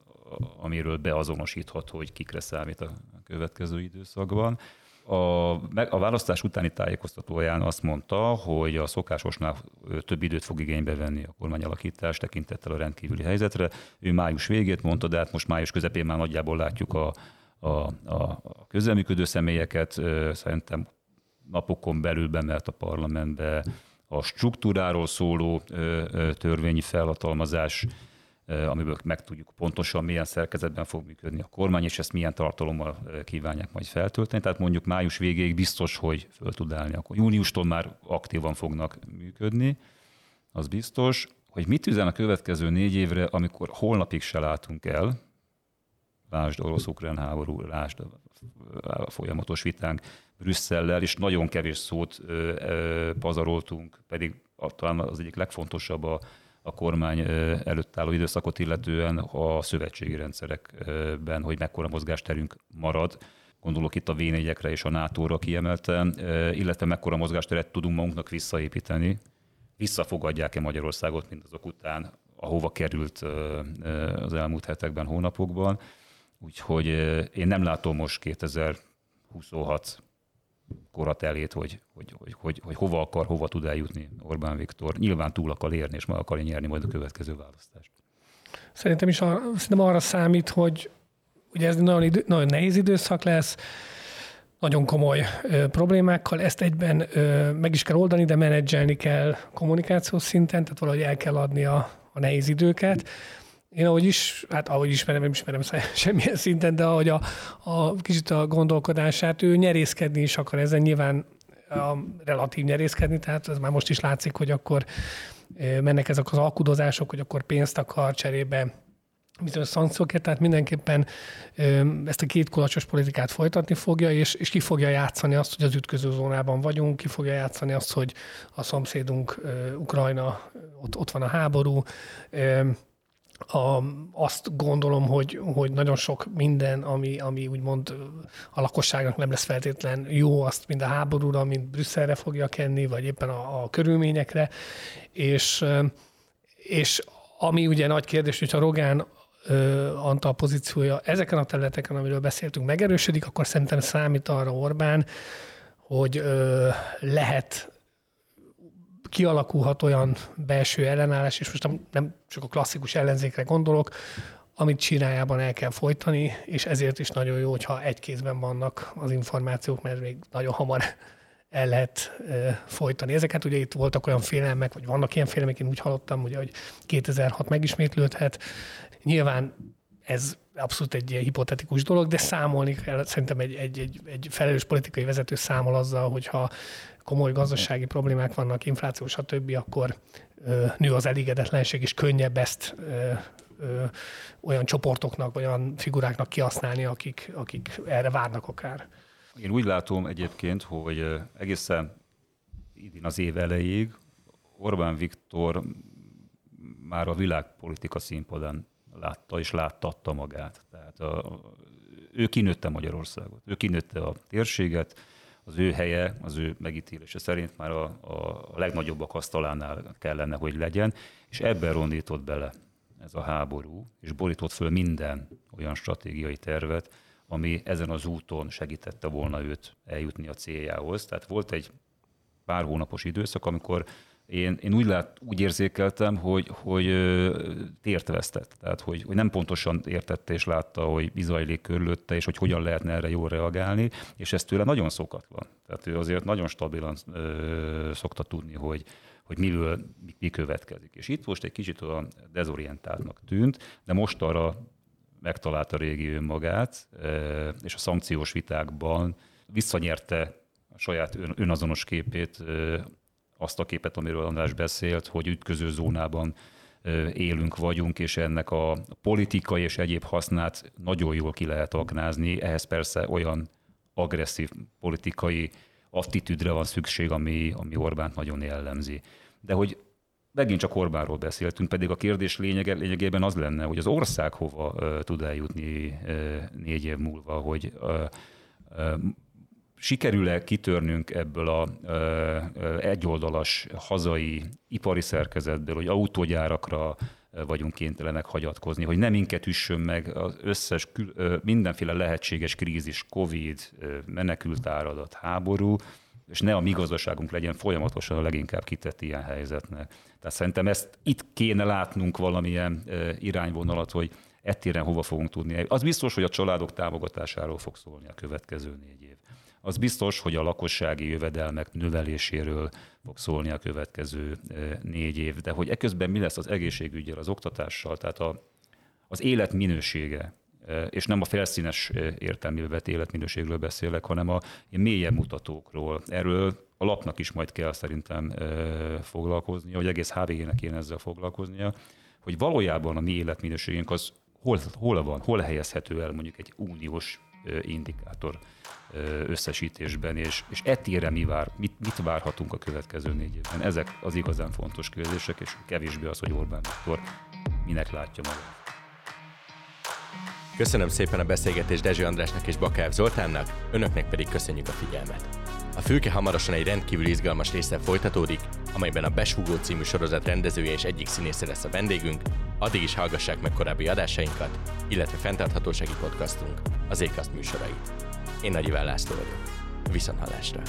amiről beazonosítható, hogy kikre számít a következő időszakban. A, a választás utáni tájékoztatóján azt mondta, hogy a szokásosnál több időt fog igénybe venni a kormányalakítás tekintettel a rendkívüli helyzetre. Ő május végét mondta, de hát most május közepén már nagyjából látjuk a, a, a közelműködő személyeket. Szerintem napokon belül bemelt a parlamentbe a struktúráról szóló törvényi felhatalmazás, amiből megtudjuk pontosan milyen szerkezetben fog működni a kormány, és ezt milyen tartalommal kívánják majd feltölteni. Tehát mondjuk május végéig biztos, hogy föl tud állni. Akkor júniustól már aktívan fognak működni, az biztos. Hogy mit üzen a következő négy évre, amikor holnapig se látunk el, lásd orosz-ukrán háború, lásd a folyamatos vitánk Brüsszellel, és nagyon kevés szót ö, ö, pazaroltunk, pedig talán az egyik legfontosabb a, a kormány előtt álló időszakot illetően a szövetségi rendszerekben, hogy mekkora mozgásterünk marad. Gondolok itt a v és a NATO-ra kiemelten, illetve mekkora mozgásteret tudunk magunknak visszaépíteni. Visszafogadják-e Magyarországot mindazok után, ahova került az elmúlt hetekben, hónapokban. Úgyhogy én nem látom most 2026 korat elét, hogy, hogy, hogy, hogy, hogy hova akar, hova tud eljutni Orbán Viktor. Nyilván túl akar érni, és meg akarja nyerni majd a következő választást. Szerintem is arra, szerintem arra számít, hogy ugye ez nagyon, idő, nagyon nehéz időszak lesz, nagyon komoly ö, problémákkal, ezt egyben ö, meg is kell oldani, de menedzselni kell kommunikációs szinten, tehát valahogy el kell adni a, a nehéz időket én ahogy is, hát ahogy ismerem, nem ismerem semmilyen szinten, de ahogy a, a kicsit a gondolkodását, ő nyerészkedni is akar ezen nyilván a relatív nyerészkedni, tehát ez már most is látszik, hogy akkor mennek ezek az alkudozások, hogy akkor pénzt akar cserébe bizonyos szankciókért, tehát mindenképpen ezt a két kulacsos politikát folytatni fogja, és, és ki fogja játszani azt, hogy az ütköző zónában vagyunk, ki fogja játszani azt, hogy a szomszédunk Ukrajna, ott, ott van a háború, a, azt gondolom, hogy, hogy nagyon sok minden, ami, ami úgymond a lakosságnak nem lesz feltétlen jó, azt mind a háborúra, mind Brüsszelre fogja kenni, vagy éppen a, a körülményekre. És, és ami ugye nagy kérdés, hogyha Rogán Antal pozíciója ezeken a területeken, amiről beszéltünk, megerősödik, akkor szerintem számít arra Orbán, hogy ö, lehet kialakulhat olyan belső ellenállás, és most nem, csak a klasszikus ellenzékre gondolok, amit csinájában el kell folytani, és ezért is nagyon jó, hogyha egy kézben vannak az információk, mert még nagyon hamar el lehet e, folytani ezeket. Ugye itt voltak olyan félelmek, vagy vannak ilyen félelmek, én úgy hallottam, ugye, hogy 2006 megismétlődhet. Nyilván ez abszolút egy ilyen hipotetikus dolog, de számolni kell, szerintem egy, egy, egy, egy felelős politikai vezető számol azzal, hogyha komoly gazdasági problémák vannak, infláció, stb., akkor nő az elégedetlenség, és könnyebb ezt ö, olyan csoportoknak, olyan figuráknak kihasználni, akik, akik erre várnak akár. Én úgy látom egyébként, hogy egészen idén az év elejéig Orbán Viktor már a világpolitika színpadán látta és láttatta magát. Tehát a, ő kinőtte Magyarországot, ő kinőtte a térséget, az ő helye, az ő megítélése szerint már a, a legnagyobbak asztalánál kellene, hogy legyen, és ebben rondított bele ez a háború, és borított föl minden olyan stratégiai tervet, ami ezen az úton segítette volna őt eljutni a céljához. Tehát volt egy pár hónapos időszak, amikor én, én úgy, lát, úgy érzékeltem, hogy, hogy tért vesztett. Tehát, hogy, hogy nem pontosan értette és látta, hogy mi körülötte, és hogy hogyan lehetne erre jól reagálni, és ez tőle nagyon szokatlan. Tehát ő azért nagyon stabilan ö, szokta tudni, hogy, hogy miből mi, mi következik. És itt most egy kicsit olyan dezorientáltnak tűnt, de most arra megtalálta régi önmagát, és a szankciós vitákban visszanyerte a saját önazonos képét, azt a képet, amiről András beszélt, hogy ütköző zónában élünk, vagyunk, és ennek a politikai és egyéb hasznát nagyon jól ki lehet aknázni. Ehhez persze olyan agresszív politikai attitűdre van szükség, ami, ami Orbánt nagyon jellemzi. De hogy megint csak Orbánról beszéltünk, pedig a kérdés lényege, lényegében az lenne, hogy az ország hova uh, tud eljutni uh, négy év múlva, hogy uh, sikerül-e kitörnünk ebből a uh, egyoldalas hazai ipari szerkezetből, hogy autógyárakra vagyunk kénytelenek hagyatkozni, hogy nem minket üssön meg az összes kül, mindenféle lehetséges krízis, Covid, menekült áradat, háború, és ne a mi gazdaságunk legyen folyamatosan a leginkább kitett ilyen helyzetnek. Tehát szerintem ezt itt kéne látnunk valamilyen irányvonalat, hogy ettéren hova fogunk tudni. Az biztos, hogy a családok támogatásáról fog szólni a következő négy. Az biztos, hogy a lakossági jövedelmek növeléséről fog szólni a következő négy év, de hogy eközben mi lesz az egészségügyel, az oktatással, tehát a, az élet minősége, és nem a felszínes értelmébe vett életminőségről beszélek, hanem a mélyebb mutatókról. Erről a lapnak is majd kell szerintem foglalkoznia, hogy egész HVG-nek kéne ezzel foglalkoznia, hogy valójában a mi életminőségünk az hol, hol van, hol helyezhető el mondjuk egy uniós indikátor összesítésben, és, és etére mi vár, mit, mit várhatunk a következő négy évben. Ezek az igazán fontos kérdések, és kevésbé az, hogy Orbán Viktor minek látja magát. Köszönöm szépen a beszélgetést Dezső Andrásnak és Bakáv Zoltánnak, önöknek pedig köszönjük a figyelmet. A fülke hamarosan egy rendkívül izgalmas része folytatódik, amelyben a Besúgó című sorozat rendezője és egyik színésze lesz a vendégünk, addig is hallgassák meg korábbi adásainkat, illetve fenntarthatósági podcastunk, az Ékaszt műsorait. Én Nagy Iván László vagyok. Viszonthallásra!